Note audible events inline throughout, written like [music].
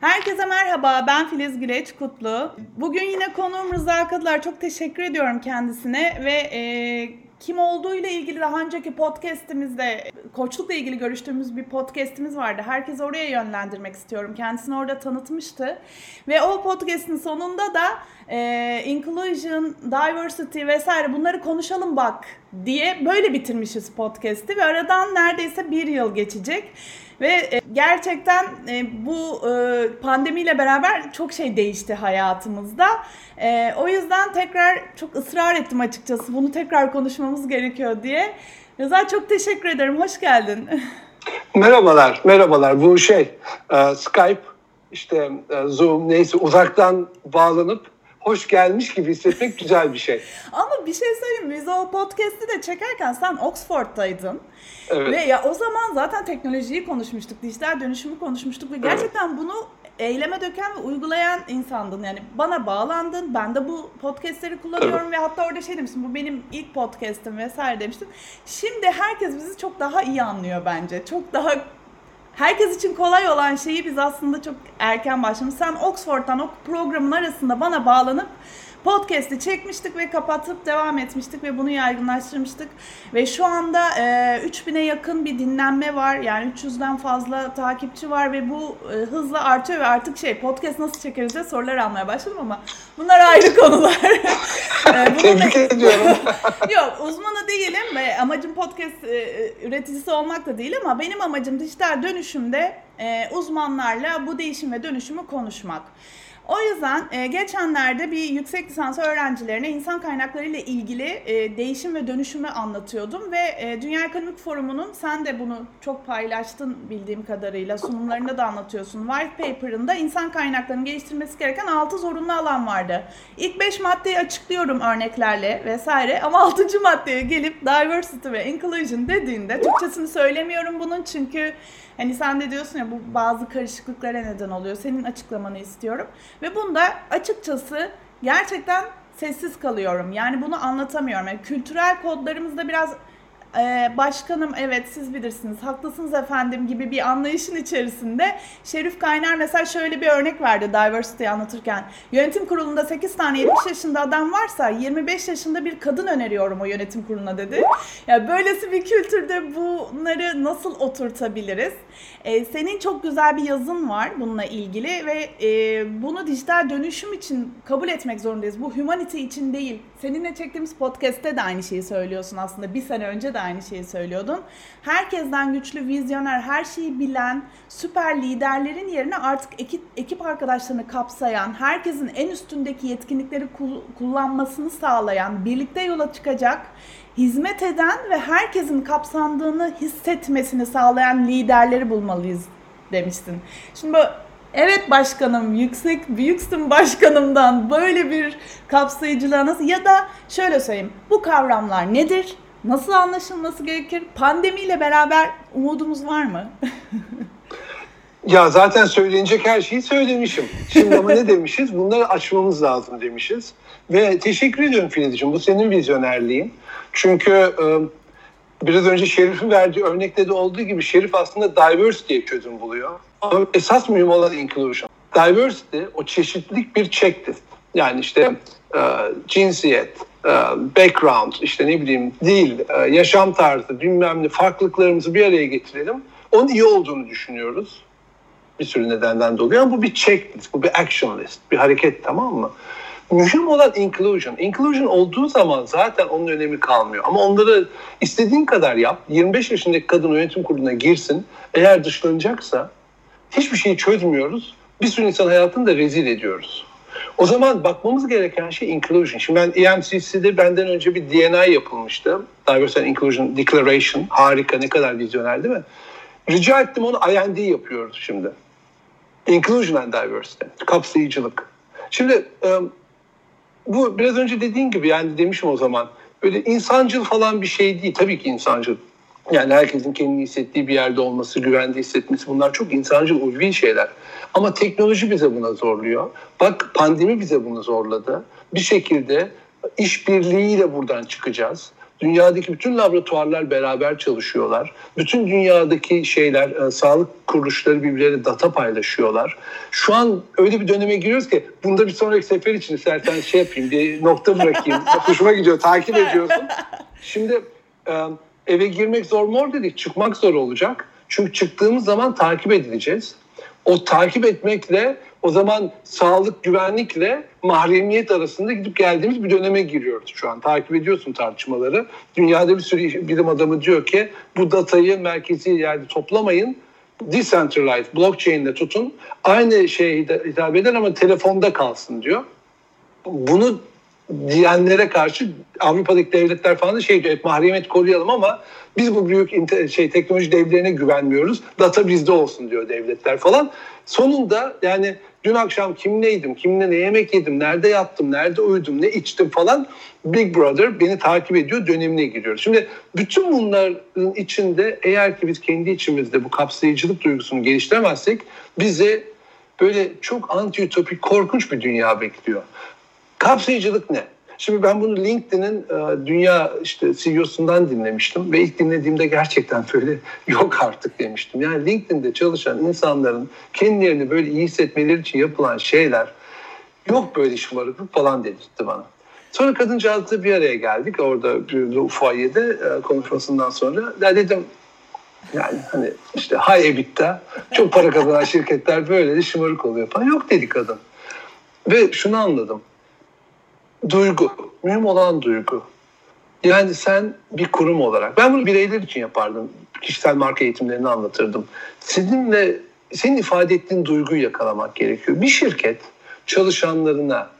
Herkese merhaba, ben Filiz Güleç Kutlu. Bugün yine konuğum Rıza Kadılar. Çok teşekkür ediyorum kendisine ve e, kim olduğuyla ilgili daha önceki podcast'imizde koçlukla ilgili görüştüğümüz bir podcast'imiz vardı. Herkesi oraya yönlendirmek istiyorum. Kendisini orada tanıtmıştı. Ve o podcast'in sonunda da e, inclusion, diversity vesaire bunları konuşalım bak diye böyle bitirmişiz podcast'i ve aradan neredeyse bir yıl geçecek. Ve e, gerçekten e, bu e, pandemiyle beraber çok şey değişti hayatımızda. O yüzden tekrar çok ısrar ettim açıkçası. Bunu tekrar konuşmamız gerekiyor diye. Rıza çok teşekkür ederim. Hoş geldin. [laughs] Merhabalar, merhabalar. Bu şey Skype, işte Zoom neyse uzaktan bağlanıp hoş gelmiş gibi hissetmek güzel bir şey. Ama bir şey söyleyeyim Biz o podcast'i de çekerken sen Oxford'daydın. Evet. Ve ya o zaman zaten teknolojiyi konuşmuştuk, dijital dönüşümü konuşmuştuk ve gerçekten evet. bunu eyleme döken ve uygulayan insandın. Yani bana bağlandın, ben de bu podcastleri kullanıyorum evet. ve hatta orada şey demiştim, bu benim ilk podcast'im vesaire demiştim. Şimdi herkes bizi çok daha iyi anlıyor bence. Çok daha herkes için kolay olan şeyi biz aslında çok erken başlamış. Sen Oxford'dan o programın arasında bana bağlanıp podcast'i çekmiştik ve kapatıp devam etmiştik ve bunu yaygınlaştırmıştık. Ve şu anda e, 3000'e yakın bir dinlenme var. Yani 300'den fazla takipçi var ve bu e, hızla artıyor ve artık şey podcast nasıl çekeriz diye sorular almaya başladım ama bunlar ayrı konular. [laughs] e, Tebrik ediyorum. [laughs] Yok uzmanı değilim ve amacım podcast e, üreticisi olmak da değil ama benim amacım dijital dönüşümde e, uzmanlarla bu değişim ve dönüşümü konuşmak. O yüzden e, geçenlerde bir yüksek lisans öğrencilerine insan kaynakları ile ilgili e, değişim ve dönüşümü anlatıyordum ve e, Dünya Ekonomik Forumu'nun sen de bunu çok paylaştın bildiğim kadarıyla sunumlarında da anlatıyorsun. White Paper'ında insan kaynaklarının geliştirmesi gereken 6 zorunlu alan vardı. İlk 5 maddeyi açıklıyorum örneklerle vesaire ama [laughs] 6. maddeye gelip diversity ve inclusion dediğinde Türkçesini söylemiyorum bunun çünkü Hani sen de diyorsun ya bu bazı karışıklıklara neden oluyor. Senin açıklamanı istiyorum. Ve bunda açıkçası gerçekten sessiz kalıyorum. Yani bunu anlatamıyorum. Yani kültürel kodlarımızda biraz ee, başkanım evet siz bilirsiniz haklısınız efendim gibi bir anlayışın içerisinde Şerif Kaynar mesela şöyle bir örnek verdi diversity anlatırken. Yönetim kurulunda 8 tane 70 yaşında adam varsa 25 yaşında bir kadın öneriyorum o yönetim kuruluna dedi. Ya yani böylesi bir kültürde bunları nasıl oturtabiliriz? Ee, senin çok güzel bir yazın var bununla ilgili ve e, bunu dijital dönüşüm için kabul etmek zorundayız. Bu humanity için değil. Seninle çektiğimiz podcast'te de aynı şeyi söylüyorsun aslında. Bir sene önce de aynı şeyi söylüyordun. Herkesten güçlü, vizyoner, her şeyi bilen, süper liderlerin yerine artık ekip, ekip arkadaşlarını kapsayan, herkesin en üstündeki yetkinlikleri kullanmasını sağlayan, birlikte yola çıkacak, hizmet eden ve herkesin kapsandığını hissetmesini sağlayan liderleri bulmalıyız demiştin. Şimdi bu Evet başkanım, yüksek büyüksün başkanımdan böyle bir kapsayıcılığa nasıl ya da şöyle söyleyeyim. Bu kavramlar nedir? Nasıl anlaşılması gerekir? Pandemiyle beraber umudumuz var mı? [laughs] ya zaten söylenecek her şeyi söylemişim. Şimdi ama ne [laughs] demişiz? Bunları açmamız lazım demişiz. Ve teşekkür ediyorum Filizciğim. Bu senin vizyonerliğin. Çünkü e, biraz önce Şerif'in verdiği örnekte de olduğu gibi Şerif aslında diverse diye çözüm buluyor. Ama esas mühim olan inclusion. Diversity o çeşitlilik bir checklist. Yani işte e, cinsiyet, e, background, işte ne bileyim dil, e, yaşam tarzı, bilmem ne farklılıklarımızı bir araya getirelim. Onun iyi olduğunu düşünüyoruz. Bir sürü nedenden dolayı ama bu bir checklist, bu bir action list, bir hareket tamam mı? Mühim olan inclusion. Inclusion olduğu zaman zaten onun önemi kalmıyor. Ama onları istediğin kadar yap. 25 yaşındaki kadın yönetim kuruluna girsin. Eğer dışlanacaksa hiçbir şeyi çözmüyoruz. Bir sürü insan hayatını da rezil ediyoruz. O zaman bakmamız gereken şey inclusion. Şimdi ben EMCC'de benden önce bir DNA yapılmıştı. Diversity Inclusion Declaration. Harika, ne kadar vizyoner değil mi? Rica ettim onu IND yapıyoruz şimdi. Inclusion and Diversity. Kapsayıcılık. Şimdi bu biraz önce dediğin gibi yani demişim o zaman. Böyle insancıl falan bir şey değil. Tabii ki insancıl. Yani herkesin kendini hissettiği bir yerde olması, güvende hissetmesi bunlar çok insancıl, ulvi şeyler. Ama teknoloji bize buna zorluyor. Bak pandemi bize bunu zorladı. Bir şekilde işbirliğiyle buradan çıkacağız. Dünyadaki bütün laboratuvarlar beraber çalışıyorlar. Bütün dünyadaki şeyler, e, sağlık kuruluşları birbirleriyle data paylaşıyorlar. Şu an öyle bir döneme giriyoruz ki bunda bir sonraki sefer için istersen şey yapayım, bir nokta bırakayım. [laughs] Hoşuma gidiyor, takip ediyorsun. Şimdi e, eve girmek zor mu dedik, çıkmak zor olacak. Çünkü çıktığımız zaman takip edileceğiz. O takip etmekle o zaman sağlık güvenlikle mahremiyet arasında gidip geldiğimiz bir döneme giriyoruz şu an. Takip ediyorsun tartışmaları. Dünyada bir sürü bilim adamı diyor ki bu datayı merkezi yerde toplamayın. Decentralized, blockchain'le tutun. Aynı şeye hitap eder ama telefonda kalsın diyor. Bunu diyenlere karşı Avrupa'daki devletler falan da şey diyor hep mahremiyet koruyalım ama biz bu büyük şey teknoloji devlerine güvenmiyoruz. Data bizde olsun diyor devletler falan. Sonunda yani dün akşam kimleydim, kimle ne yemek yedim, nerede yattım, nerede uyudum, ne içtim falan Big Brother beni takip ediyor dönemine giriyoruz. Şimdi bütün bunların içinde eğer ki biz kendi içimizde bu kapsayıcılık duygusunu geliştiremezsek bize böyle çok anti-ütopik korkunç bir dünya bekliyor. Kapsayıcılık ne? Şimdi ben bunu LinkedIn'in e, dünya işte CEO'sundan dinlemiştim ve ilk dinlediğimde gerçekten böyle [laughs] yok artık demiştim. Yani LinkedIn'de çalışan insanların kendilerini böyle iyi hissetmeleri için yapılan şeyler yok böyle şımarıklık falan dedirtti bana. Sonra kadıncağızla bir araya geldik orada bir fuayede e, konuşmasından sonra. Ya dedim yani hani işte high EBITDA çok para kazanan şirketler böyle de şımarık oluyor falan. Yok dedi kadın. Ve şunu anladım duygu, mühim olan duygu. Yani sen bir kurum olarak, ben bunu bireyler için yapardım. Kişisel marka eğitimlerini anlatırdım. Seninle, senin ifade ettiğin duyguyu yakalamak gerekiyor. Bir şirket çalışanlarına,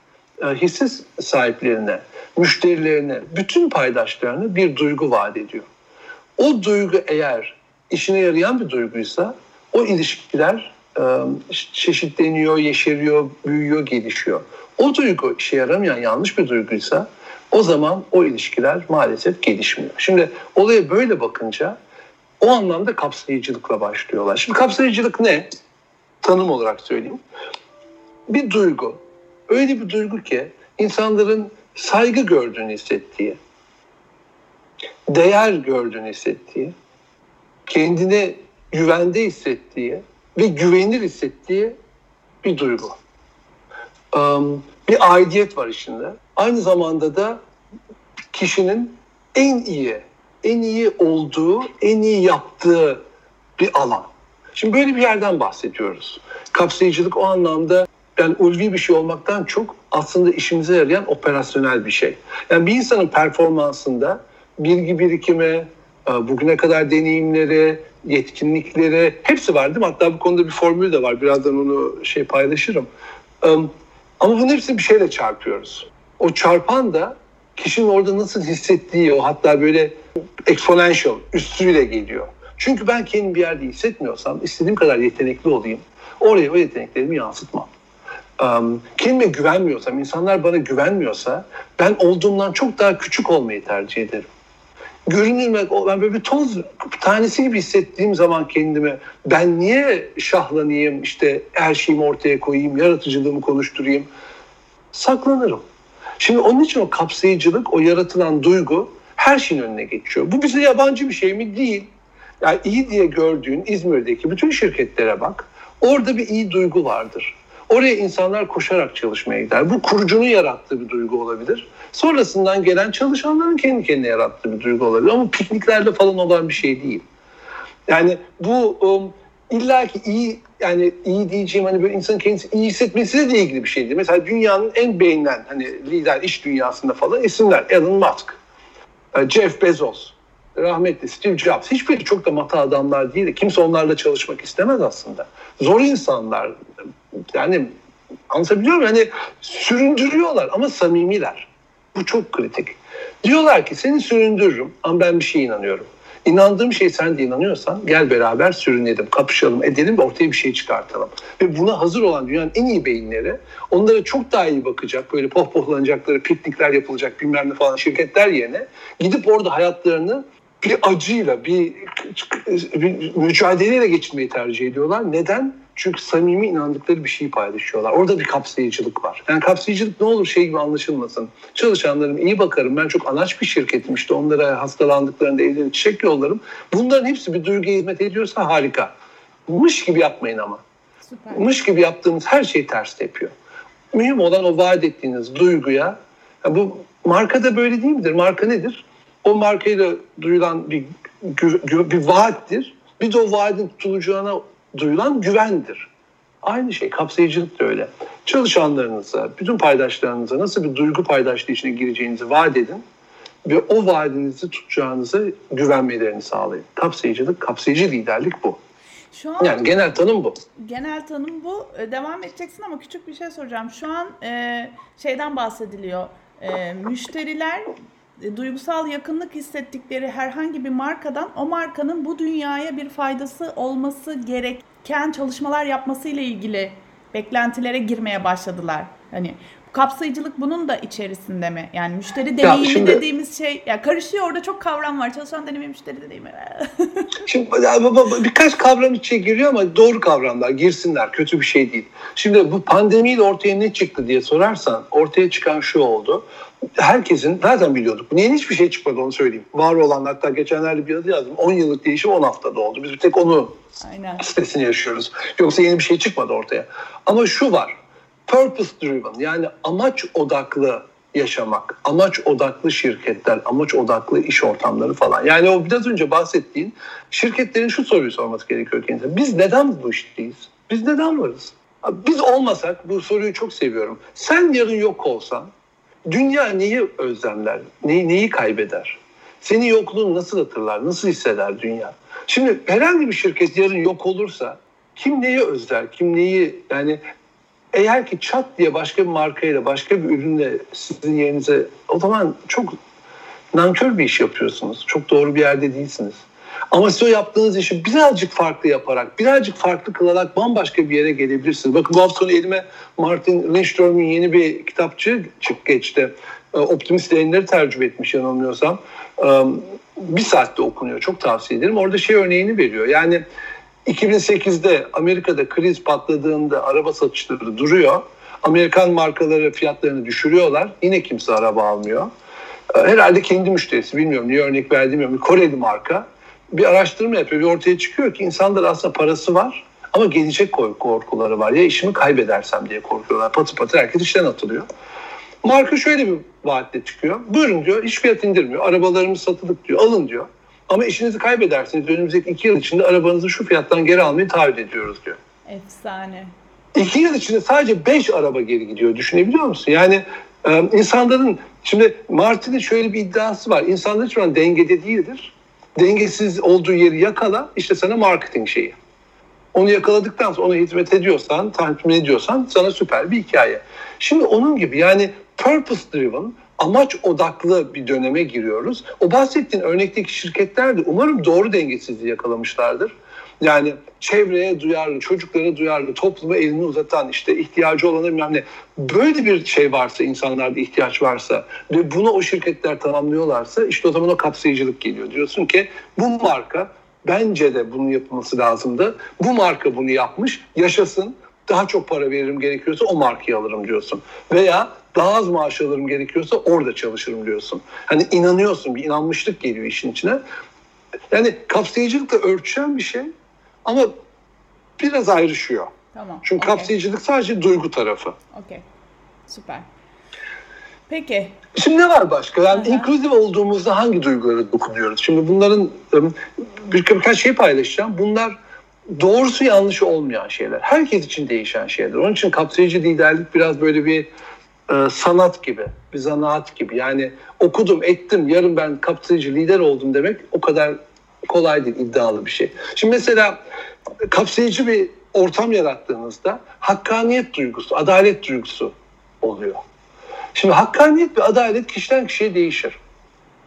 e, hisse sahiplerine, müşterilerine, bütün paydaşlarına bir duygu vaat ediyor. O duygu eğer işine yarayan bir duyguysa o ilişkiler e, çeşitleniyor, yeşeriyor, büyüyor, gelişiyor. O duygu işe yaramayan yanlış bir duyguysa o zaman o ilişkiler maalesef gelişmiyor. Şimdi olaya böyle bakınca o anlamda kapsayıcılıkla başlıyorlar. Şimdi kapsayıcılık ne? Tanım olarak söyleyeyim. Bir duygu. Öyle bir duygu ki insanların saygı gördüğünü hissettiği, değer gördüğünü hissettiği, kendine güvende hissettiği ve güvenir hissettiği bir duygu bir aidiyet var içinde. Aynı zamanda da kişinin en iyi, en iyi olduğu, en iyi yaptığı bir alan. Şimdi böyle bir yerden bahsediyoruz. Kapsayıcılık o anlamda yani ulvi bir şey olmaktan çok aslında işimize yarayan operasyonel bir şey. Yani bir insanın performansında bilgi birikimi, e, bugüne kadar deneyimleri, yetkinlikleri hepsi var değil mi? Hatta bu konuda bir formül de var. Birazdan onu şey paylaşırım. Ama bunun hepsini bir şeyle çarpıyoruz. O çarpan da kişinin orada nasıl hissettiği o hatta böyle exponential üstüyle geliyor. Çünkü ben kendimi bir yerde hissetmiyorsam istediğim kadar yetenekli olayım. Oraya o yeteneklerimi yansıtmam. Um, kendime güvenmiyorsam, insanlar bana güvenmiyorsa ben olduğumdan çok daha küçük olmayı tercih ederim. Görünülmek, ben böyle bir toz tanesi gibi hissettiğim zaman kendimi ben niye şahlanayım, işte her şeyimi ortaya koyayım, yaratıcılığımı konuşturayım, saklanırım. Şimdi onun için o kapsayıcılık, o yaratılan duygu her şeyin önüne geçiyor. Bu bize yabancı bir şey mi? Değil. Yani iyi diye gördüğün İzmir'deki bütün şirketlere bak. Orada bir iyi duygu vardır. Oraya insanlar koşarak çalışmaya gider. Bu kurucunun yarattığı bir duygu olabilir. Sonrasından gelen çalışanların kendi kendine yarattığı bir duygu olabilir. Ama pikniklerde falan olan bir şey değil. Yani bu um, illa ki iyi yani iyi diyeceğim hani böyle insanın kendisi iyi hissetmesiyle de ilgili bir şeydir. Mesela dünyanın en beğenilen hani lider iş dünyasında falan isimler Elon Musk, e, Jeff Bezos, rahmetli Steve Jobs. Hiçbiri çok da mata adamlar değil. Kimse onlarla çalışmak istemez aslında. Zor insanlar. Yani anlatabiliyor muyum? Yani süründürüyorlar ama samimiler. Bu çok kritik. Diyorlar ki seni süründürürüm ama ben bir şeye inanıyorum. İnandığım şey sen de inanıyorsan gel beraber sürünelim, kapışalım, edelim ve ortaya bir şey çıkartalım. Ve buna hazır olan dünyanın en iyi beyinleri onlara çok daha iyi bakacak, böyle pohpohlanacakları, piknikler yapılacak bilmem ne falan şirketler yerine gidip orada hayatlarını bir acıyla, bir, bir mücadeleyle geçirmeyi tercih ediyorlar. Neden? Çünkü samimi inandıkları bir şeyi paylaşıyorlar. Orada bir kapsayıcılık var. Yani kapsayıcılık ne olur şey gibi anlaşılmasın. Çalışanlarım iyi bakarım. Ben çok anaç bir şirketim işte onlara hastalandıklarında evlerine çiçek yollarım. Bunların hepsi bir duyguya hizmet ediyorsa harika. Mış gibi yapmayın ama. Süper. Mış gibi yaptığımız her şey ters tepiyor. Mühim olan o vaat ettiğiniz duyguya. Ya bu markada böyle değil midir? Marka nedir? O markayla duyulan bir, bir vaattir. Bir de o vaadin tutulacağına duyulan güvendir. Aynı şey kapsayıcılık da öyle. Çalışanlarınıza, bütün paydaşlarınıza nasıl bir duygu paydaşlığı içine gireceğinizi vaat edin ve o vaadinizi tutacağınıza güvenmelerini sağlayın. Kapsayıcılık, kapsayıcı liderlik bu. Şu an Yani genel tanım bu. genel tanım bu. E, Devam edeceksin ama küçük bir şey soracağım. Şu an e, şeyden bahsediliyor. E, müşteriler duygusal yakınlık hissettikleri herhangi bir markadan o markanın bu dünyaya bir faydası olması gereken çalışmalar yapması ile ilgili beklentilere girmeye başladılar. Hani kapsayıcılık bunun da içerisinde mi? Yani müşteri deneyimi şimdi- dediğimiz şey ya karışıyor orada çok kavram var. Çalışan deneyimi, müşteri deneyimi. [laughs] Şimdi ya birkaç kavram içe giriyor ama doğru kavramlar girsinler. Kötü bir şey değil. Şimdi bu pandemiyle ortaya ne çıktı diye sorarsan ortaya çıkan şu oldu. Herkesin zaten biliyorduk. Niye hiçbir şey çıkmadı onu söyleyeyim. Var olan hatta geçenlerde bir yazı yazdım. 10 yıllık değişim 10 haftada oldu. Biz bir tek onu Aynen. stresini yaşıyoruz. Yoksa yeni bir şey çıkmadı ortaya. Ama şu var. Purpose driven yani amaç odaklı yaşamak, amaç odaklı şirketler, amaç odaklı iş ortamları falan. Yani o biraz önce bahsettiğin şirketlerin şu soruyu sorması gerekiyor kendine. Biz neden bu işteyiz? Biz neden varız? Biz olmasak bu soruyu çok seviyorum. Sen yarın yok olsan dünya neyi özlemler, neyi, neyi kaybeder? Senin yokluğunu nasıl hatırlar, nasıl hisseder dünya? Şimdi herhangi bir şirket yarın yok olursa kim neyi özler, kim neyi yani eğer ki çat diye başka bir markayla, başka bir ürünle sizin yerinize o zaman çok nankör bir iş yapıyorsunuz. Çok doğru bir yerde değilsiniz. Ama siz o yaptığınız işi birazcık farklı yaparak, birazcık farklı kılarak bambaşka bir yere gelebilirsiniz. Bakın bu hafta elime Martin Lindström'ün yeni bir kitapçı çık geçti. Ee, Optimist yayınları tercüme etmiş yanılmıyorsam. Ee, Bir saatte okunuyor. Çok tavsiye ederim. Orada şey örneğini veriyor. Yani 2008'de Amerika'da kriz patladığında araba satışları duruyor. Amerikan markaları fiyatlarını düşürüyorlar. Yine kimse araba almıyor. Ee, Herhalde kendi müşterisi bilmiyorum niye örnek verdiğimi bilmiyorum. Koreli marka bir araştırma yapıyor. Bir ortaya çıkıyor ki insanlar aslında parası var ama gelecek korku- korkuları var. Ya işimi kaybedersem diye korkuyorlar. Patı patı herkes işten atılıyor. Marka şöyle bir vaatle çıkıyor. Buyurun diyor iş fiyat indirmiyor. Arabalarımız satılık diyor. Alın diyor. Ama işinizi kaybedersiniz. Önümüzdeki iki yıl içinde arabanızı şu fiyattan geri almayı taahhüt ediyoruz diyor. Efsane. İki yıl içinde sadece beş araba geri gidiyor. Düşünebiliyor musun? Yani e, insanların şimdi Martin'in şöyle bir iddiası var. İnsanlar hiçbir zaman dengede değildir. Dengesiz olduğu yeri yakala işte sana marketing şeyi. Onu yakaladıktan sonra ona hizmet ediyorsan, tatmin ediyorsan sana süper bir hikaye. Şimdi onun gibi yani purpose driven, amaç odaklı bir döneme giriyoruz. O bahsettiğin örnekteki şirketler de umarım doğru dengesizliği yakalamışlardır. Yani çevreye duyarlı, çocuklara duyarlı, topluma elini uzatan, işte ihtiyacı olana bilmem ne. Böyle bir şey varsa, insanlarda ihtiyaç varsa ve bunu o şirketler tamamlıyorlarsa işte o zaman o kapsayıcılık geliyor. Diyorsun ki bu marka bence de bunun yapılması lazımdı. Bu marka bunu yapmış, yaşasın. Daha çok para veririm gerekiyorsa o markayı alırım diyorsun. Veya daha az maaş alırım gerekiyorsa orada çalışırım diyorsun. Hani inanıyorsun, bir inanmışlık geliyor işin içine. Yani kapsayıcılıkla örtüşen bir şey ama biraz ayrışıyor. Tamam. Çünkü okey, kapsayıcılık sadece duygu tarafı. Okey. Süper. Peki. Şimdi ne var başka? Yani hı. inklusif olduğumuzda hangi duygulara dokunuyoruz? Şimdi bunların bir, birkaç şey paylaşacağım. Bunlar doğrusu yanlışı olmayan şeyler. Herkes için değişen şeyler. Onun için kapsayıcı liderlik biraz böyle bir e, sanat gibi, bir zanaat gibi. Yani okudum, ettim, yarın ben kapsayıcı lider oldum demek o kadar kolay değil, iddialı bir şey. Şimdi mesela kapsayıcı bir ortam yarattığınızda hakkaniyet duygusu, adalet duygusu oluyor. Şimdi hakkaniyet ve adalet kişiden kişiye değişir.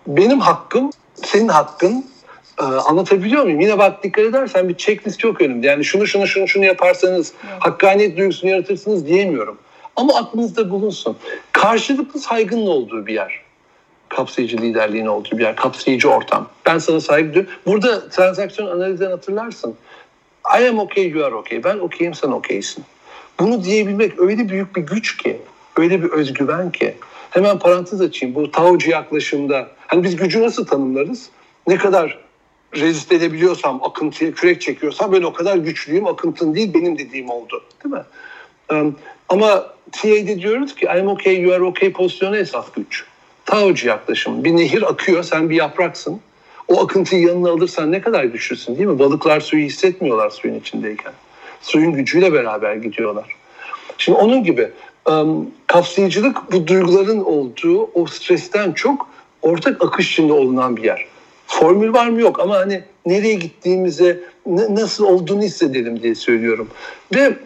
Benim hakkım, senin hakkın e, anlatabiliyor muyum? Yine bak dikkat edersen bir checklist yok önümde. Yani şunu şunu şunu şunu yaparsanız Evet. hakkaniyet duygusunu yaratırsınız diyemiyorum. Ama aklınızda bulunsun. Karşılıklı saygının olduğu bir yer. Kapsayıcı liderliğin olduğu bir yer. Kapsayıcı ortam. Ben sana saygı duyuyorum. Burada transaksiyon analizden hatırlarsın. I am okay, you are okay. Ben okeyim, sen okeysin. Bunu diyebilmek öyle büyük bir güç ki, öyle bir özgüven ki. Hemen parantez açayım. Bu Taocu yaklaşımda, hani biz gücü nasıl tanımlarız? Ne kadar rezist edebiliyorsam, akıntıya kürek çekiyorsam ben o kadar güçlüyüm, akıntın değil benim dediğim oldu. Değil mi? Um, ama TA'de diyoruz ki I'm okay, you are okay pozisyonu esas güç. Taocu yaklaşım. Bir nehir akıyor, sen bir yapraksın. O akıntıyı yanına alırsan ne kadar güçlüsün değil mi? Balıklar suyu hissetmiyorlar suyun içindeyken. Suyun gücüyle beraber gidiyorlar. Şimdi onun gibi um, kapsayıcılık bu duyguların olduğu o stresten çok ortak akış içinde olunan bir yer. Formül var mı yok ama hani nereye gittiğimize nasıl olduğunu hissedelim diye söylüyorum. Ve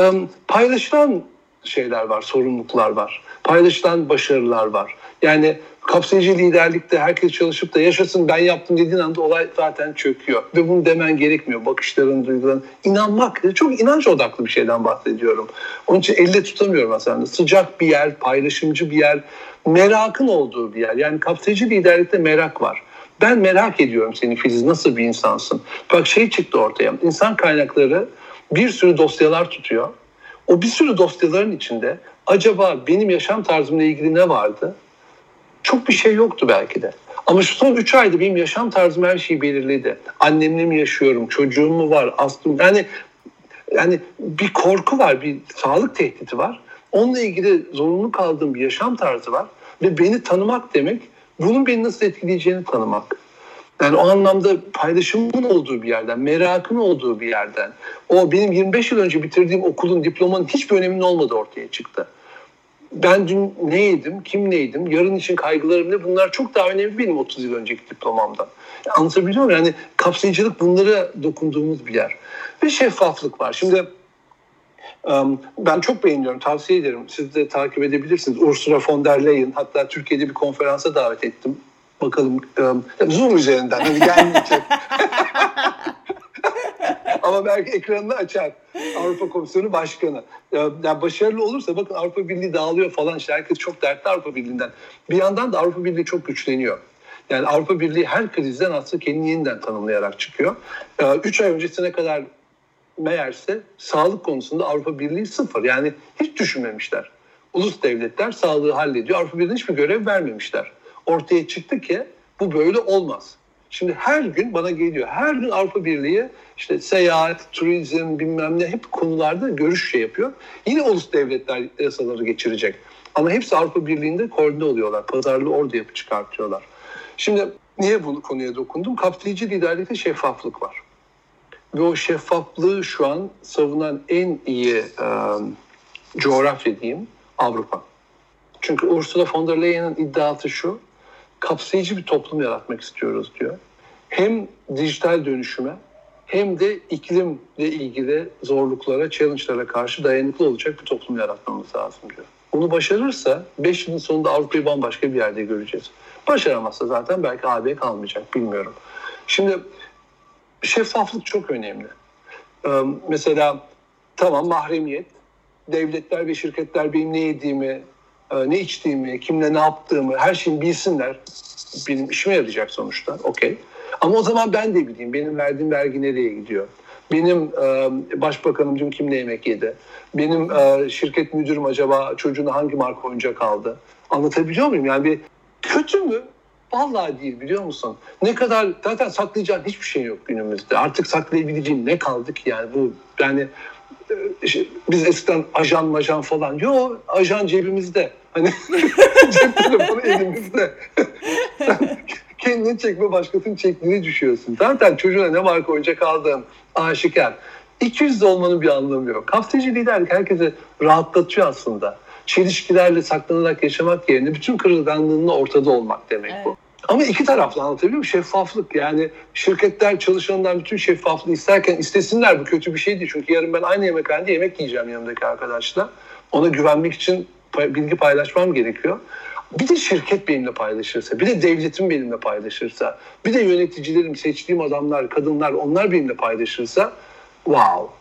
um, paylaşılan şeyler var, sorumluluklar var. Paylaşılan başarılar var. Yani kapsayıcı liderlikte herkes çalışıp da yaşasın ben yaptım dediğin anda olay zaten çöküyor. Ve bunu demen gerekmiyor. Bakışların, duyguların. inanmak. Çok inanç odaklı bir şeyden bahsediyorum. Onun için elle tutamıyorum aslında. Sıcak bir yer, paylaşımcı bir yer, merakın olduğu bir yer. Yani kapsayıcı liderlikte merak var. Ben merak ediyorum seni Filiz nasıl bir insansın. Bak şey çıktı ortaya. İnsan kaynakları bir sürü dosyalar tutuyor. O bir sürü dosyaların içinde acaba benim yaşam tarzımla ilgili ne vardı? Çok bir şey yoktu belki de. Ama şu son 3 ayda benim yaşam tarzım her şeyi belirledi. Annemle mi yaşıyorum, çocuğum mu var, aslım yani yani bir korku var, bir sağlık tehdidi var. Onunla ilgili zorunlu kaldığım bir yaşam tarzı var ve beni tanımak demek bunun beni nasıl etkileyeceğini tanımak. Yani o anlamda paylaşımın olduğu bir yerden, merakın olduğu bir yerden. O benim 25 yıl önce bitirdiğim okulun diplomanın hiçbir öneminin olmadığı ortaya çıktı. Ben dün ne yedim, kim neydim, yarın için kaygılarım ne bunlar çok daha önemli benim 30 yıl önceki diplomamdan. Anlatabiliyor muyum? Yani kapsayıcılık bunlara dokunduğumuz bir yer. Ve şeffaflık var. Şimdi ben çok beğeniyorum, tavsiye ederim. Siz de takip edebilirsiniz. Ursula von der Leyen hatta Türkiye'de bir konferansa davet ettim. Bakalım Zoom üzerinden hani gelmeyecek. [laughs] Ama belki ekranını açar. Avrupa Komisyonu Başkanı. Yani başarılı olursa bakın Avrupa Birliği dağılıyor falan. İşte herkes çok dertli Avrupa Birliği'nden. Bir yandan da Avrupa Birliği çok güçleniyor. Yani Avrupa Birliği her krizden aslında kendini yeniden tanımlayarak çıkıyor. Üç ay öncesine kadar meğerse sağlık konusunda Avrupa Birliği sıfır. Yani hiç düşünmemişler. Ulus devletler sağlığı hallediyor. Avrupa Birliği'ne hiçbir görev vermemişler. Ortaya çıktı ki bu böyle olmaz. Şimdi her gün bana geliyor. Her gün Avrupa Birliği işte seyahat, turizm bilmem ne hep konularda görüş şey yapıyor. Yine ulus devletler yasaları geçirecek. Ama hepsi Avrupa Birliği'nde koordine oluyorlar. Pazarlığı orada yapı çıkartıyorlar. Şimdi niye bu konuya dokundum? Kapsayıcı liderlikte şeffaflık var. Ve o şeffaflığı şu an savunan en iyi e, coğrafya diyeyim Avrupa. Çünkü Ursula von der Leyen'in iddiası şu, kapsayıcı bir toplum yaratmak istiyoruz diyor. Hem dijital dönüşüme hem de iklimle ilgili zorluklara, challenge'lara karşı dayanıklı olacak bir toplum yaratmamız lazım diyor. Bunu başarırsa 5 yılın sonunda Avrupa'yı bambaşka bir yerde göreceğiz. Başaramazsa zaten belki AB kalmayacak bilmiyorum. Şimdi şeffaflık çok önemli. Ee, mesela tamam mahremiyet, devletler ve şirketler benim ne yediğimi, ne içtiğimi, kimle ne yaptığımı her şeyi bilsinler. Benim işime yarayacak sonuçta. Okey. Ama o zaman ben de bileyim. Benim verdiğim vergi nereye gidiyor? Benim e, başbakanım dün kimle yemek yedi? Benim e, şirket müdürüm acaba çocuğuna hangi marka oyuncak aldı? Anlatabiliyor muyum? Yani bir kötü mü? Vallahi değil biliyor musun? Ne kadar zaten saklayacağın hiçbir şey yok günümüzde. Artık saklayabileceğin ne kaldı ki yani bu yani işte biz eskiden ajan majan falan. Yo ajan cebimizde. Hani [laughs] cep telefonu elimizde. [laughs] kendini çekme başkasının çektiğini düşüyorsun. Zaten çocuğuna ne marka oyuncak aldın aşikar. 200 de olmanın bir anlamı yok. Kapsayıcı liderlik herkese rahatlatıyor aslında. Çelişkilerle saklanarak yaşamak yerine bütün kırılganlığınla ortada olmak demek evet. bu. Ama iki taraflı anlatabiliyor muyum? Şeffaflık yani şirketler çalışanlar bütün şeffaflığı isterken istesinler bu kötü bir şey değil. Çünkü yarın ben aynı yemekhanede yemek yiyeceğim yanımdaki arkadaşla. Ona güvenmek için bilgi paylaşmam gerekiyor. Bir de şirket benimle paylaşırsa, bir de devletim benimle paylaşırsa, bir de yöneticilerim, seçtiğim adamlar, kadınlar onlar benimle paylaşırsa wow.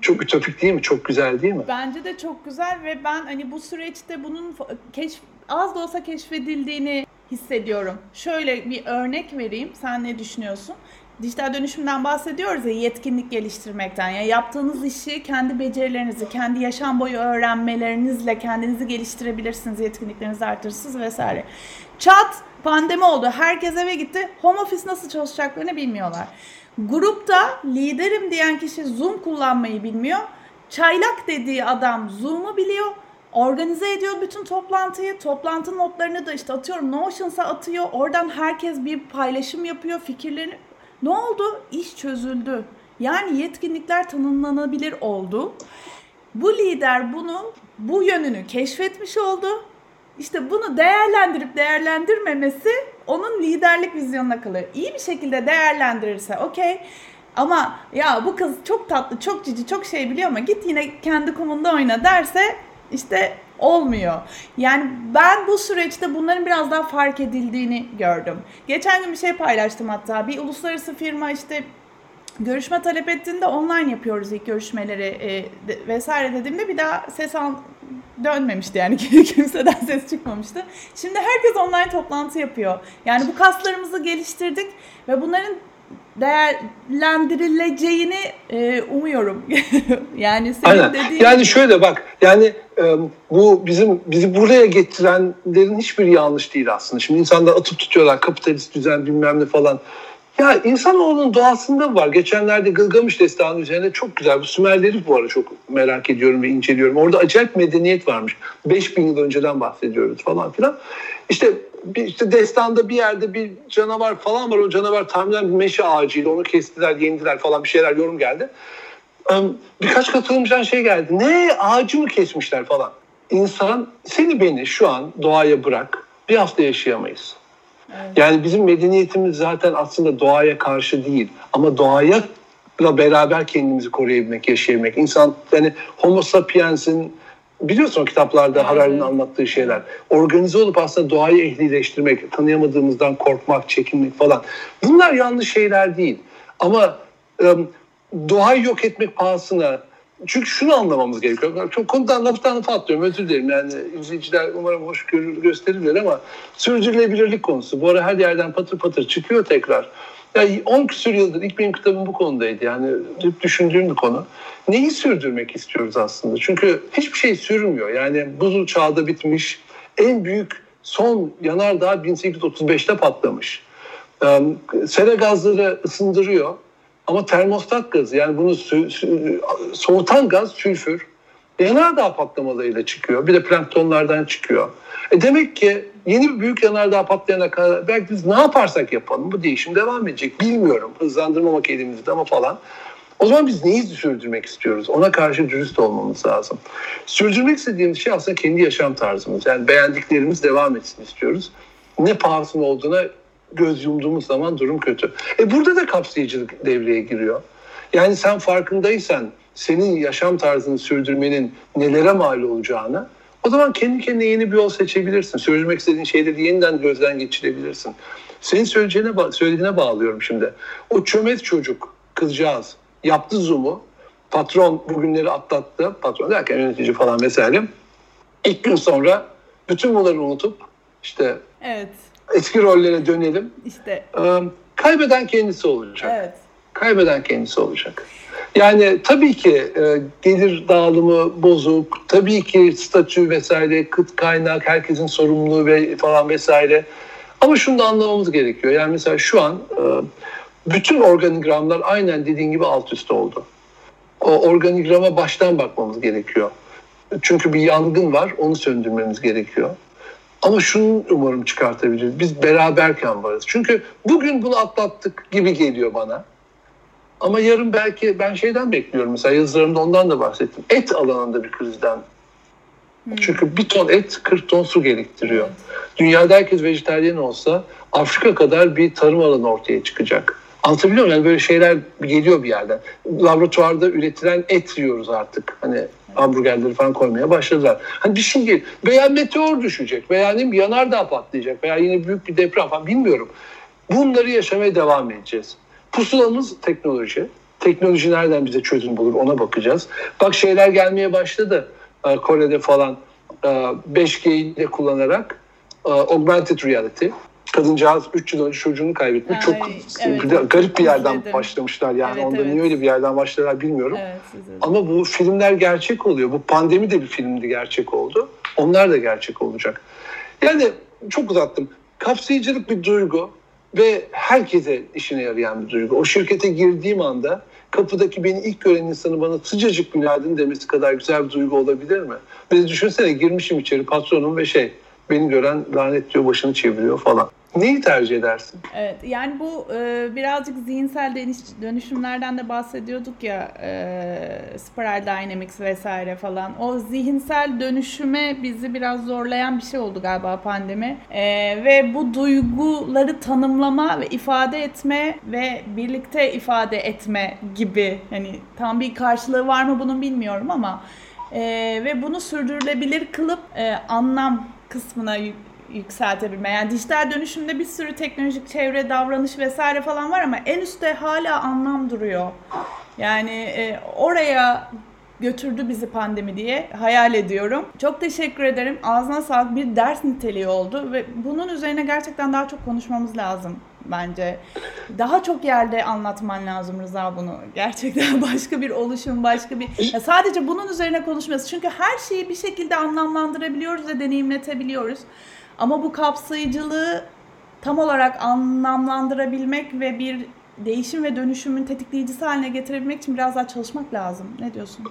Çok ütopik değil mi? Çok güzel değil mi? Bence de çok güzel ve ben hani bu süreçte bunun keşf, az da olsa keşfedildiğini hissediyorum. Şöyle bir örnek vereyim. Sen ne düşünüyorsun? dijital dönüşümden bahsediyoruz ya yetkinlik geliştirmekten. Ya yaptığınız işi kendi becerilerinizi, kendi yaşam boyu öğrenmelerinizle kendinizi geliştirebilirsiniz, yetkinliklerinizi artırırsınız vesaire. Çat pandemi oldu. Herkes eve gitti. Home office nasıl çalışacaklarını bilmiyorlar. Grupta liderim diyen kişi Zoom kullanmayı bilmiyor. Çaylak dediği adam Zoom'u biliyor. Organize ediyor bütün toplantıyı. Toplantı notlarını da işte atıyorum Notion'sa atıyor. Oradan herkes bir paylaşım yapıyor fikirlerini. Ne oldu? İş çözüldü. Yani yetkinlikler tanımlanabilir oldu. Bu lider bunu, bu yönünü keşfetmiş oldu. İşte bunu değerlendirip değerlendirmemesi onun liderlik vizyonuna kalıyor. İyi bir şekilde değerlendirirse okey. Ama ya bu kız çok tatlı, çok cici, çok şey biliyor ama git yine kendi kumunda oyna derse işte olmuyor. Yani ben bu süreçte bunların biraz daha fark edildiğini gördüm. Geçen gün bir şey paylaştım hatta. Bir uluslararası firma işte görüşme talep ettiğinde online yapıyoruz ilk görüşmeleri e, de, vesaire dediğimde bir daha ses al dönmemişti yani [laughs] kimseden ses çıkmamıştı. Şimdi herkes online toplantı yapıyor. Yani bu kaslarımızı geliştirdik ve bunların değerlendirileceğini e, umuyorum. [laughs] yani senin Aynen. dediğin Yani şöyle bak yani e, bu bizim bizi buraya getirenlerin hiçbir yanlış değil aslında. Şimdi insanlar atıp tutuyorlar kapitalist düzen bilmem ne falan. Ya insanoğlunun doğasında var. Geçenlerde Gılgamış Destanı üzerine çok güzel. Bu Sümerleri bu arada çok merak ediyorum ve inceliyorum. Orada acayip medeniyet varmış. 5000 yıl önceden bahsediyoruz falan filan. İşte bir işte destanda bir yerde bir canavar falan var. O canavar bir meşe ağacıydı. Onu kestiler, yendiler falan bir şeyler yorum geldi. Birkaç katılımcıdan şey geldi. Ne ağacı mı kesmişler falan. İnsan seni beni şu an doğaya bırak. Bir hafta yaşayamayız. Evet. Yani bizim medeniyetimiz zaten aslında doğaya karşı değil. Ama doğaya beraber kendimizi koruyabilmek, yaşayabilmek. İnsan yani homo sapiens'in biliyorsun o kitaplarda. Harari'nin anlattığı şeyler. Organize olup aslında doğayı ehlileştirmek, tanıyamadığımızdan korkmak, çekinmek falan. Bunlar yanlış şeyler değil. Ama doğayı yok etmek pahasına çünkü şunu anlamamız gerekiyor. Çok konudan laftan lafa atlıyorum özür dilerim. Yani izleyiciler umarım hoş görür, gösterirler ama sürdürülebilirlik konusu. Bu ara her yerden patır patır çıkıyor tekrar. Yani 10 küsur yıldır ilk benim kitabım bu konudaydı. Yani hep düşündüğüm bir konu. Neyi sürdürmek istiyoruz aslında? Çünkü hiçbir şey sürmüyor. Yani buzul çağda bitmiş. En büyük son yanardağ 1835'te patlamış. Sera gazları ısındırıyor. Ama termostat gazı yani bunu soğutan gaz sülfür yanardağ patlamalarıyla çıkıyor. Bir de planktonlardan çıkıyor. E demek ki yeni bir büyük yanardağ patlayana kadar belki biz ne yaparsak yapalım bu değişim devam edecek. Bilmiyorum hızlandırmamak elimizde ama falan. O zaman biz neyi sürdürmek istiyoruz? Ona karşı dürüst olmamız lazım. Sürdürmek istediğimiz şey aslında kendi yaşam tarzımız. Yani beğendiklerimiz devam etsin istiyoruz. Ne pahasına olduğuna göz yumduğumuz zaman durum kötü. E burada da kapsayıcılık devreye giriyor. Yani sen farkındaysan senin yaşam tarzını sürdürmenin nelere mal olacağını o zaman kendi kendine yeni bir yol seçebilirsin. Sürdürmek istediğin şeyleri yeniden gözden geçirebilirsin. Senin söyleyeceğine, söylediğine bağlıyorum şimdi. O çömez çocuk, kızcağız yaptı Zoom'u. Patron bugünleri atlattı. Patron derken yönetici falan vesaire. İlk gün sonra bütün bunları unutup işte evet eski rollere dönelim. İşte. kaybeden kendisi olacak. Evet. Kaybeden kendisi olacak. Yani tabii ki e, gelir dağılımı bozuk, tabii ki statü vesaire, kıt kaynak, herkesin sorumluluğu ve falan vesaire. Ama şunu da anlamamız gerekiyor. Yani mesela şu an e, bütün organigramlar aynen dediğin gibi alt üst oldu. O organigrama baştan bakmamız gerekiyor. Çünkü bir yangın var, onu söndürmemiz gerekiyor. Ama şunu umarım çıkartabiliriz. Biz beraberken varız. Çünkü bugün bunu atlattık gibi geliyor bana. Ama yarın belki ben şeyden bekliyorum. Mesela yazılarımda ondan da bahsettim. Et alanında bir krizden. Hmm. Çünkü bir ton et 40 ton su gerektiriyor. Dünyada herkes vejetaryen olsa Afrika kadar bir tarım alanı ortaya çıkacak. Anlatabiliyor muyum? Yani böyle şeyler geliyor bir yerden. Laboratuvarda üretilen et yiyoruz artık. Hani hamburgerleri falan koymaya başladılar. Hani bir şey değil. Veya meteor düşecek veya ne yanardağ patlayacak veya yine büyük bir deprem falan bilmiyorum. Bunları yaşamaya devam edeceğiz. Pusulamız teknoloji. Teknoloji nereden bize çözüm bulur ona bakacağız. Bak şeyler gelmeye başladı. Ee, Kore'de falan 5G'yi e, de kullanarak e, augmented reality kadıncağız 3 yıl önce çocuğunu kaybetmiş. Ay, Çok evet. bir de garip bir yerden İzledim. başlamışlar yani. Evet, Onda evet. niye öyle bir yerden başlarlar bilmiyorum. Evet. Ama bu filmler gerçek oluyor. Bu pandemi de bir filmdi gerçek oldu. Onlar da gerçek olacak. Yani çok uzattım. Kapsayıcılık bir duygu ve herkese işine yarayan bir duygu. O şirkete girdiğim anda kapıdaki beni ilk gören insanın bana sıcacık günaydın demesi kadar güzel bir duygu olabilir mi? Ve düşünsene girmişim içeri patronum ve şey beni gören lanetliyor başını çeviriyor falan. Neyi tercih edersin? Evet, yani bu e, birazcık zihinsel dönüş- dönüşümlerden de bahsediyorduk ya, e, spiral dynamics vesaire falan. O zihinsel dönüşüme bizi biraz zorlayan bir şey oldu galiba pandemi. E, ve bu duyguları tanımlama ve ifade etme ve birlikte ifade etme gibi, hani tam bir karşılığı var mı bunun bilmiyorum ama e, ve bunu sürdürülebilir kılıp e, anlam kısmına yükseltebilme. Yani dijital dönüşümde bir sürü teknolojik çevre, davranış vesaire falan var ama en üstte hala anlam duruyor. Yani e, oraya götürdü bizi pandemi diye hayal ediyorum. Çok teşekkür ederim. Ağzına sağlık bir ders niteliği oldu ve bunun üzerine gerçekten daha çok konuşmamız lazım bence. Daha çok yerde anlatman lazım Rıza bunu. Gerçekten [laughs] başka bir oluşum, başka bir... Ya sadece bunun üzerine konuşmuyoruz. Çünkü her şeyi bir şekilde anlamlandırabiliyoruz ve deneyimletebiliyoruz. Ama bu kapsayıcılığı tam olarak anlamlandırabilmek ve bir değişim ve dönüşümün tetikleyicisi haline getirebilmek için biraz daha çalışmak lazım. Ne diyorsun?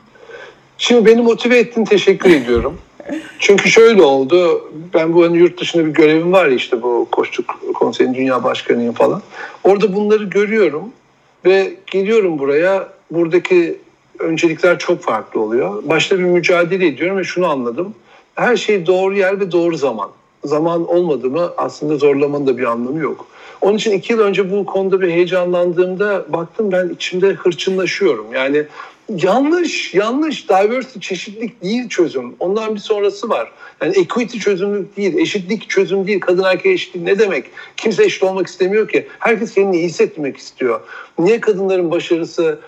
Şimdi beni motive ettin teşekkür ediyorum. [laughs] Çünkü şöyle oldu. Ben bu hani yurt dışında bir görevim var ya işte bu Koçluk Konseyi'nin Dünya Başkanıyım falan. Orada bunları görüyorum ve geliyorum buraya. Buradaki öncelikler çok farklı oluyor. Başta bir mücadele ediyorum ve şunu anladım. Her şey doğru yer ve doğru zaman. Zaman olmadı mı aslında zorlamanın da bir anlamı yok. Onun için iki yıl önce bu konuda bir heyecanlandığımda baktım ben içimde hırçınlaşıyorum. Yani yanlış, yanlış. Diversity, çeşitlilik değil çözüm. Ondan bir sonrası var. Yani equity çözümlük değil, eşitlik çözüm değil. Kadın erkek eşitliği ne demek? Kimse eşit olmak istemiyor ki. Herkes kendini iyi hissetmek istiyor. Niye kadınların başarısı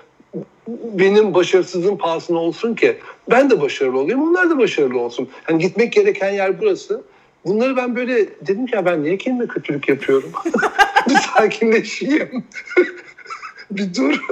benim başarısızlığım pahasına olsun ki? Ben de başarılı olayım, onlar da başarılı olsun. Yani gitmek gereken yer burası. Bunları ben böyle dedim ki ya ben niye kendime kötülük yapıyorum? [laughs] bir sakinleşeyim. [laughs] bir dur. [laughs]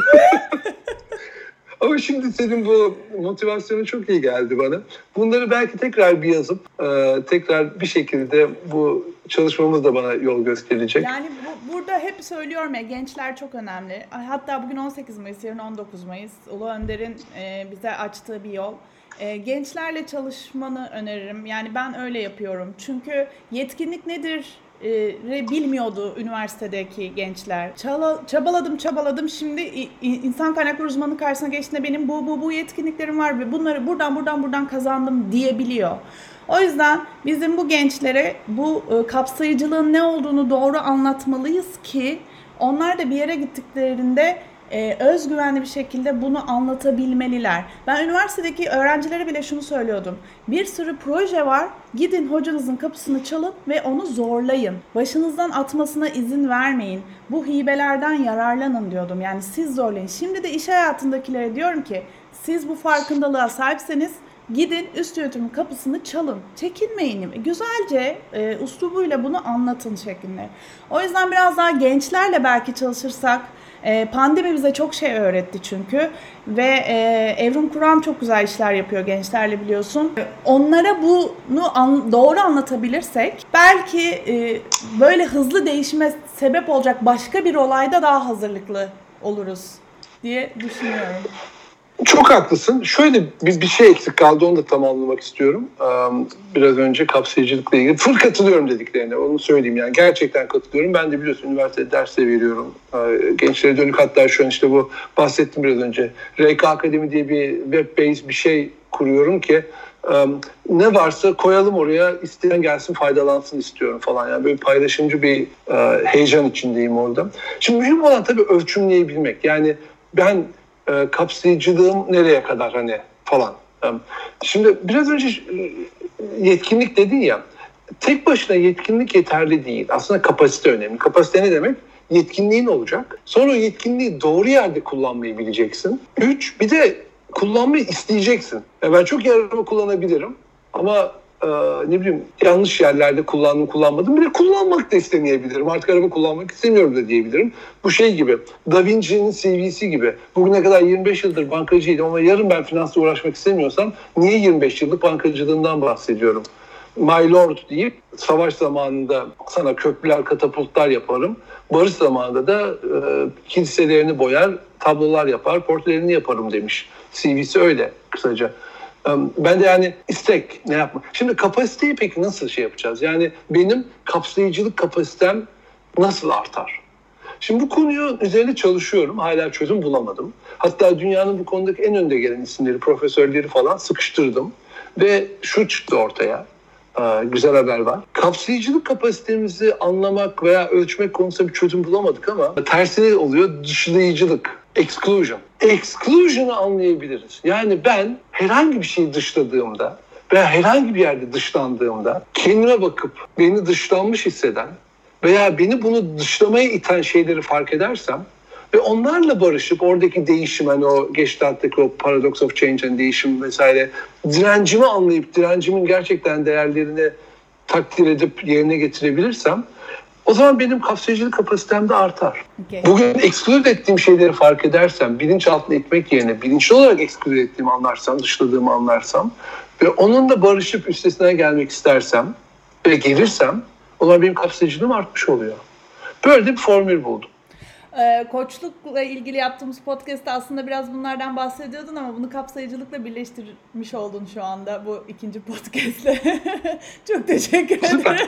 Ama şimdi senin bu motivasyonu çok iyi geldi bana. Bunları belki tekrar bir yazıp e, tekrar bir şekilde bu çalışmamız da bana yol gösterecek. Yani bu, burada hep söylüyorum ya gençler çok önemli. Hatta bugün 18 Mayıs, yarın 19 Mayıs. Ulu Önder'in e, bize açtığı bir yol. E, gençlerle çalışmanı öneririm. Yani ben öyle yapıyorum. Çünkü yetkinlik nedir? e, bilmiyordu üniversitedeki gençler. Çala, çabaladım çabaladım şimdi insan kaynakları uzmanı karşısına geçtiğinde benim bu bu bu yetkinliklerim var ve bunları buradan buradan buradan kazandım diyebiliyor. O yüzden bizim bu gençlere bu e, kapsayıcılığın ne olduğunu doğru anlatmalıyız ki onlar da bir yere gittiklerinde e, özgüvenli bir şekilde bunu anlatabilmeliler. Ben üniversitedeki öğrencilere bile şunu söylüyordum. Bir sürü proje var. Gidin hocanızın kapısını çalın ve onu zorlayın. Başınızdan atmasına izin vermeyin. Bu hibelerden yararlanın diyordum. Yani siz zorlayın. Şimdi de iş hayatındakilere diyorum ki siz bu farkındalığa sahipseniz Gidin üst yönetimin kapısını çalın. Çekinmeyin. Güzelce e, uslubuyla bunu anlatın şeklinde. O yüzden biraz daha gençlerle belki çalışırsak e, pandemi bize çok şey öğretti çünkü ve e, Evrim Kur'an çok güzel işler yapıyor gençlerle biliyorsun. Onlara bunu doğru anlatabilirsek belki e, böyle hızlı değişime sebep olacak başka bir olayda daha hazırlıklı oluruz diye düşünüyorum. Çok haklısın. Şöyle bir, bir şey eksik kaldı onu da tamamlamak istiyorum. Biraz önce kapsayıcılıkla ilgili. Full katılıyorum dediklerine onu söyleyeyim yani. Gerçekten katılıyorum. Ben de biliyorsun üniversitede ders de veriyorum. Ee, Gençlere dönük hatta şu an işte bu bahsettim biraz önce. RK Akademi diye bir web based bir şey kuruyorum ki ne varsa koyalım oraya isteyen gelsin faydalansın istiyorum falan. Yani böyle paylaşımcı bir e, heyecan içindeyim orada. Şimdi mühim olan tabii ölçümleyebilmek. Yani ben e, kapsayıcılığım nereye kadar hani falan. E, Şimdi biraz önce e, yetkinlik dedin ya. Tek başına yetkinlik yeterli değil. Aslında kapasite önemli. Kapasite ne demek? Yetkinliğin olacak. Sonra yetkinliği doğru yerde kullanmayı bileceksin. Üç, bir de kullanmayı isteyeceksin. Ya ben çok araba kullanabilirim ama e, ne bileyim yanlış yerlerde kullandım kullanmadım. Bir de kullanmak da istemeyebilirim. Artık araba kullanmak istemiyorum da diyebilirim. Bu şey gibi Da Vinci'nin CV'si gibi. Bugüne kadar 25 yıldır bankacıydım ama yarın ben finansla uğraşmak istemiyorsam niye 25 yıllık bankacılığından bahsediyorum? My Lord deyip savaş zamanında sana köprüler, katapultlar yaparım. Barış zamanında da e, kiliselerini boyar, tablolar yapar, portrelerini yaparım demiş. CV'si öyle kısaca. Ben de yani istek ne yapma. Şimdi kapasiteyi peki nasıl şey yapacağız? Yani benim kapsayıcılık kapasitem nasıl artar? Şimdi bu konuyu üzerine çalışıyorum. Hala çözüm bulamadım. Hatta dünyanın bu konudaki en önde gelen isimleri, profesörleri falan sıkıştırdım. Ve şu çıktı ortaya. Güzel haber var. Kapsayıcılık kapasitemizi anlamak veya ölçmek konusunda bir çözüm bulamadık ama tersine oluyor dışlayıcılık. Exclusion. Exclusion'ı anlayabiliriz. Yani ben herhangi bir şeyi dışladığımda veya herhangi bir yerde dışlandığımda kendime bakıp beni dışlanmış hisseden veya beni bunu dışlamaya iten şeyleri fark edersem ve onlarla barışıp oradaki değişim hani o Gestalt'taki o paradox of change hani değişim vesaire direncimi anlayıp direncimin gerçekten değerlerini takdir edip yerine getirebilirsem o zaman benim kapsayıcılık kapasitem de artar. Okay. Bugün exclude ettiğim şeyleri fark edersem, bilinçaltına etmek yerine bilinçli olarak exclude ettiğimi anlarsam, dışladığımı anlarsam ve onunla barışıp üstesinden gelmek istersem ve gelirsem o zaman benim kapsayıcılığım artmış oluyor. Böyle bir formül buldum. Ee, koçlukla ilgili yaptığımız podcast'te aslında biraz bunlardan bahsediyordun ama bunu kapsayıcılıkla birleştirmiş oldun şu anda bu ikinci podcast'le. [laughs] Çok teşekkür ederim. [laughs]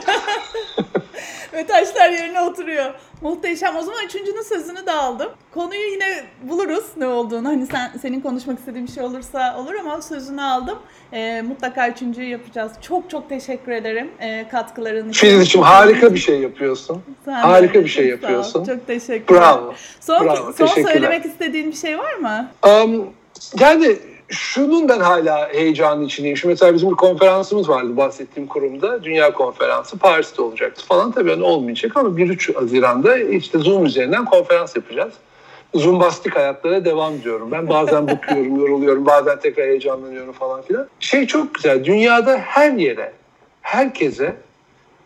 Ve taşlar yerine oturuyor. Muhteşem. O zaman üçüncünün sözünü de aldım. Konuyu yine buluruz ne olduğunu. Hani sen senin konuşmak istediğin bir şey olursa olur ama sözünü aldım. Ee, mutlaka üçüncüyü yapacağız. Çok çok teşekkür ederim ee, katkıların için. Filizciğim harika bir şey yapıyorsun. Sen harika bir şey yapıyorsun. Çok teşekkür ederim. Bravo. Son, Bravo, son söylemek istediğin bir şey var mı? Um, yani şunun ben hala heyecanı içindeyim. Şu mesela bizim bir konferansımız vardı bahsettiğim kurumda. Dünya konferansı Paris'te olacaktı falan. Tabii hani olmayacak ama 1-3 Haziran'da işte Zoom üzerinden konferans yapacağız. Zumbastik hayatlara devam diyorum. Ben bazen bıkıyorum, [laughs] yoruluyorum, bazen tekrar heyecanlanıyorum falan filan. Şey çok güzel. Dünyada her yere, herkese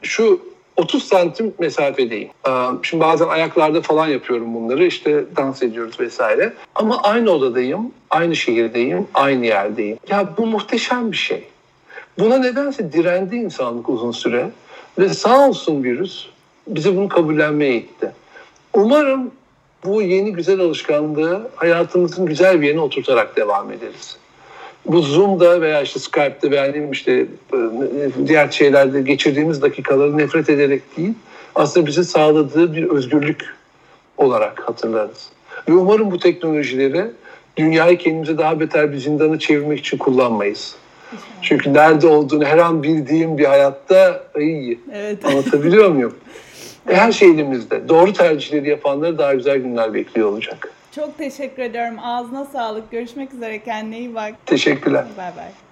şu 30 santim mesafedeyim. Ee, Şimdi bazen ayaklarda falan yapıyorum bunları. İşte dans ediyoruz vesaire. Ama aynı odadayım, aynı şehirdeyim, aynı yerdeyim. Ya bu muhteşem bir şey. Buna nedense direndi insanlık uzun süre. Ve sağ olsun virüs bizi bunu kabullenmeye itti. Umarım bu yeni güzel alışkanlığı hayatımızın güzel bir yerine oturtarak devam ederiz bu Zoom'da veya işte Skype'da veya ne işte e, diğer şeylerde geçirdiğimiz dakikaları nefret ederek değil, aslında bize sağladığı bir özgürlük olarak hatırlarız. Ve umarım bu teknolojileri dünyayı kendimize daha beter bir zindana çevirmek için kullanmayız. Çünkü nerede olduğunu her an bildiğim bir hayatta iyi. Evet. Anlatabiliyor muyum? [laughs] Her şey elimizde. Doğru tercihleri yapanları daha güzel günler bekliyor olacak. Çok teşekkür ediyorum. Ağzına sağlık. Görüşmek üzere. Kendine iyi bak. Teşekkürler. Bay bay.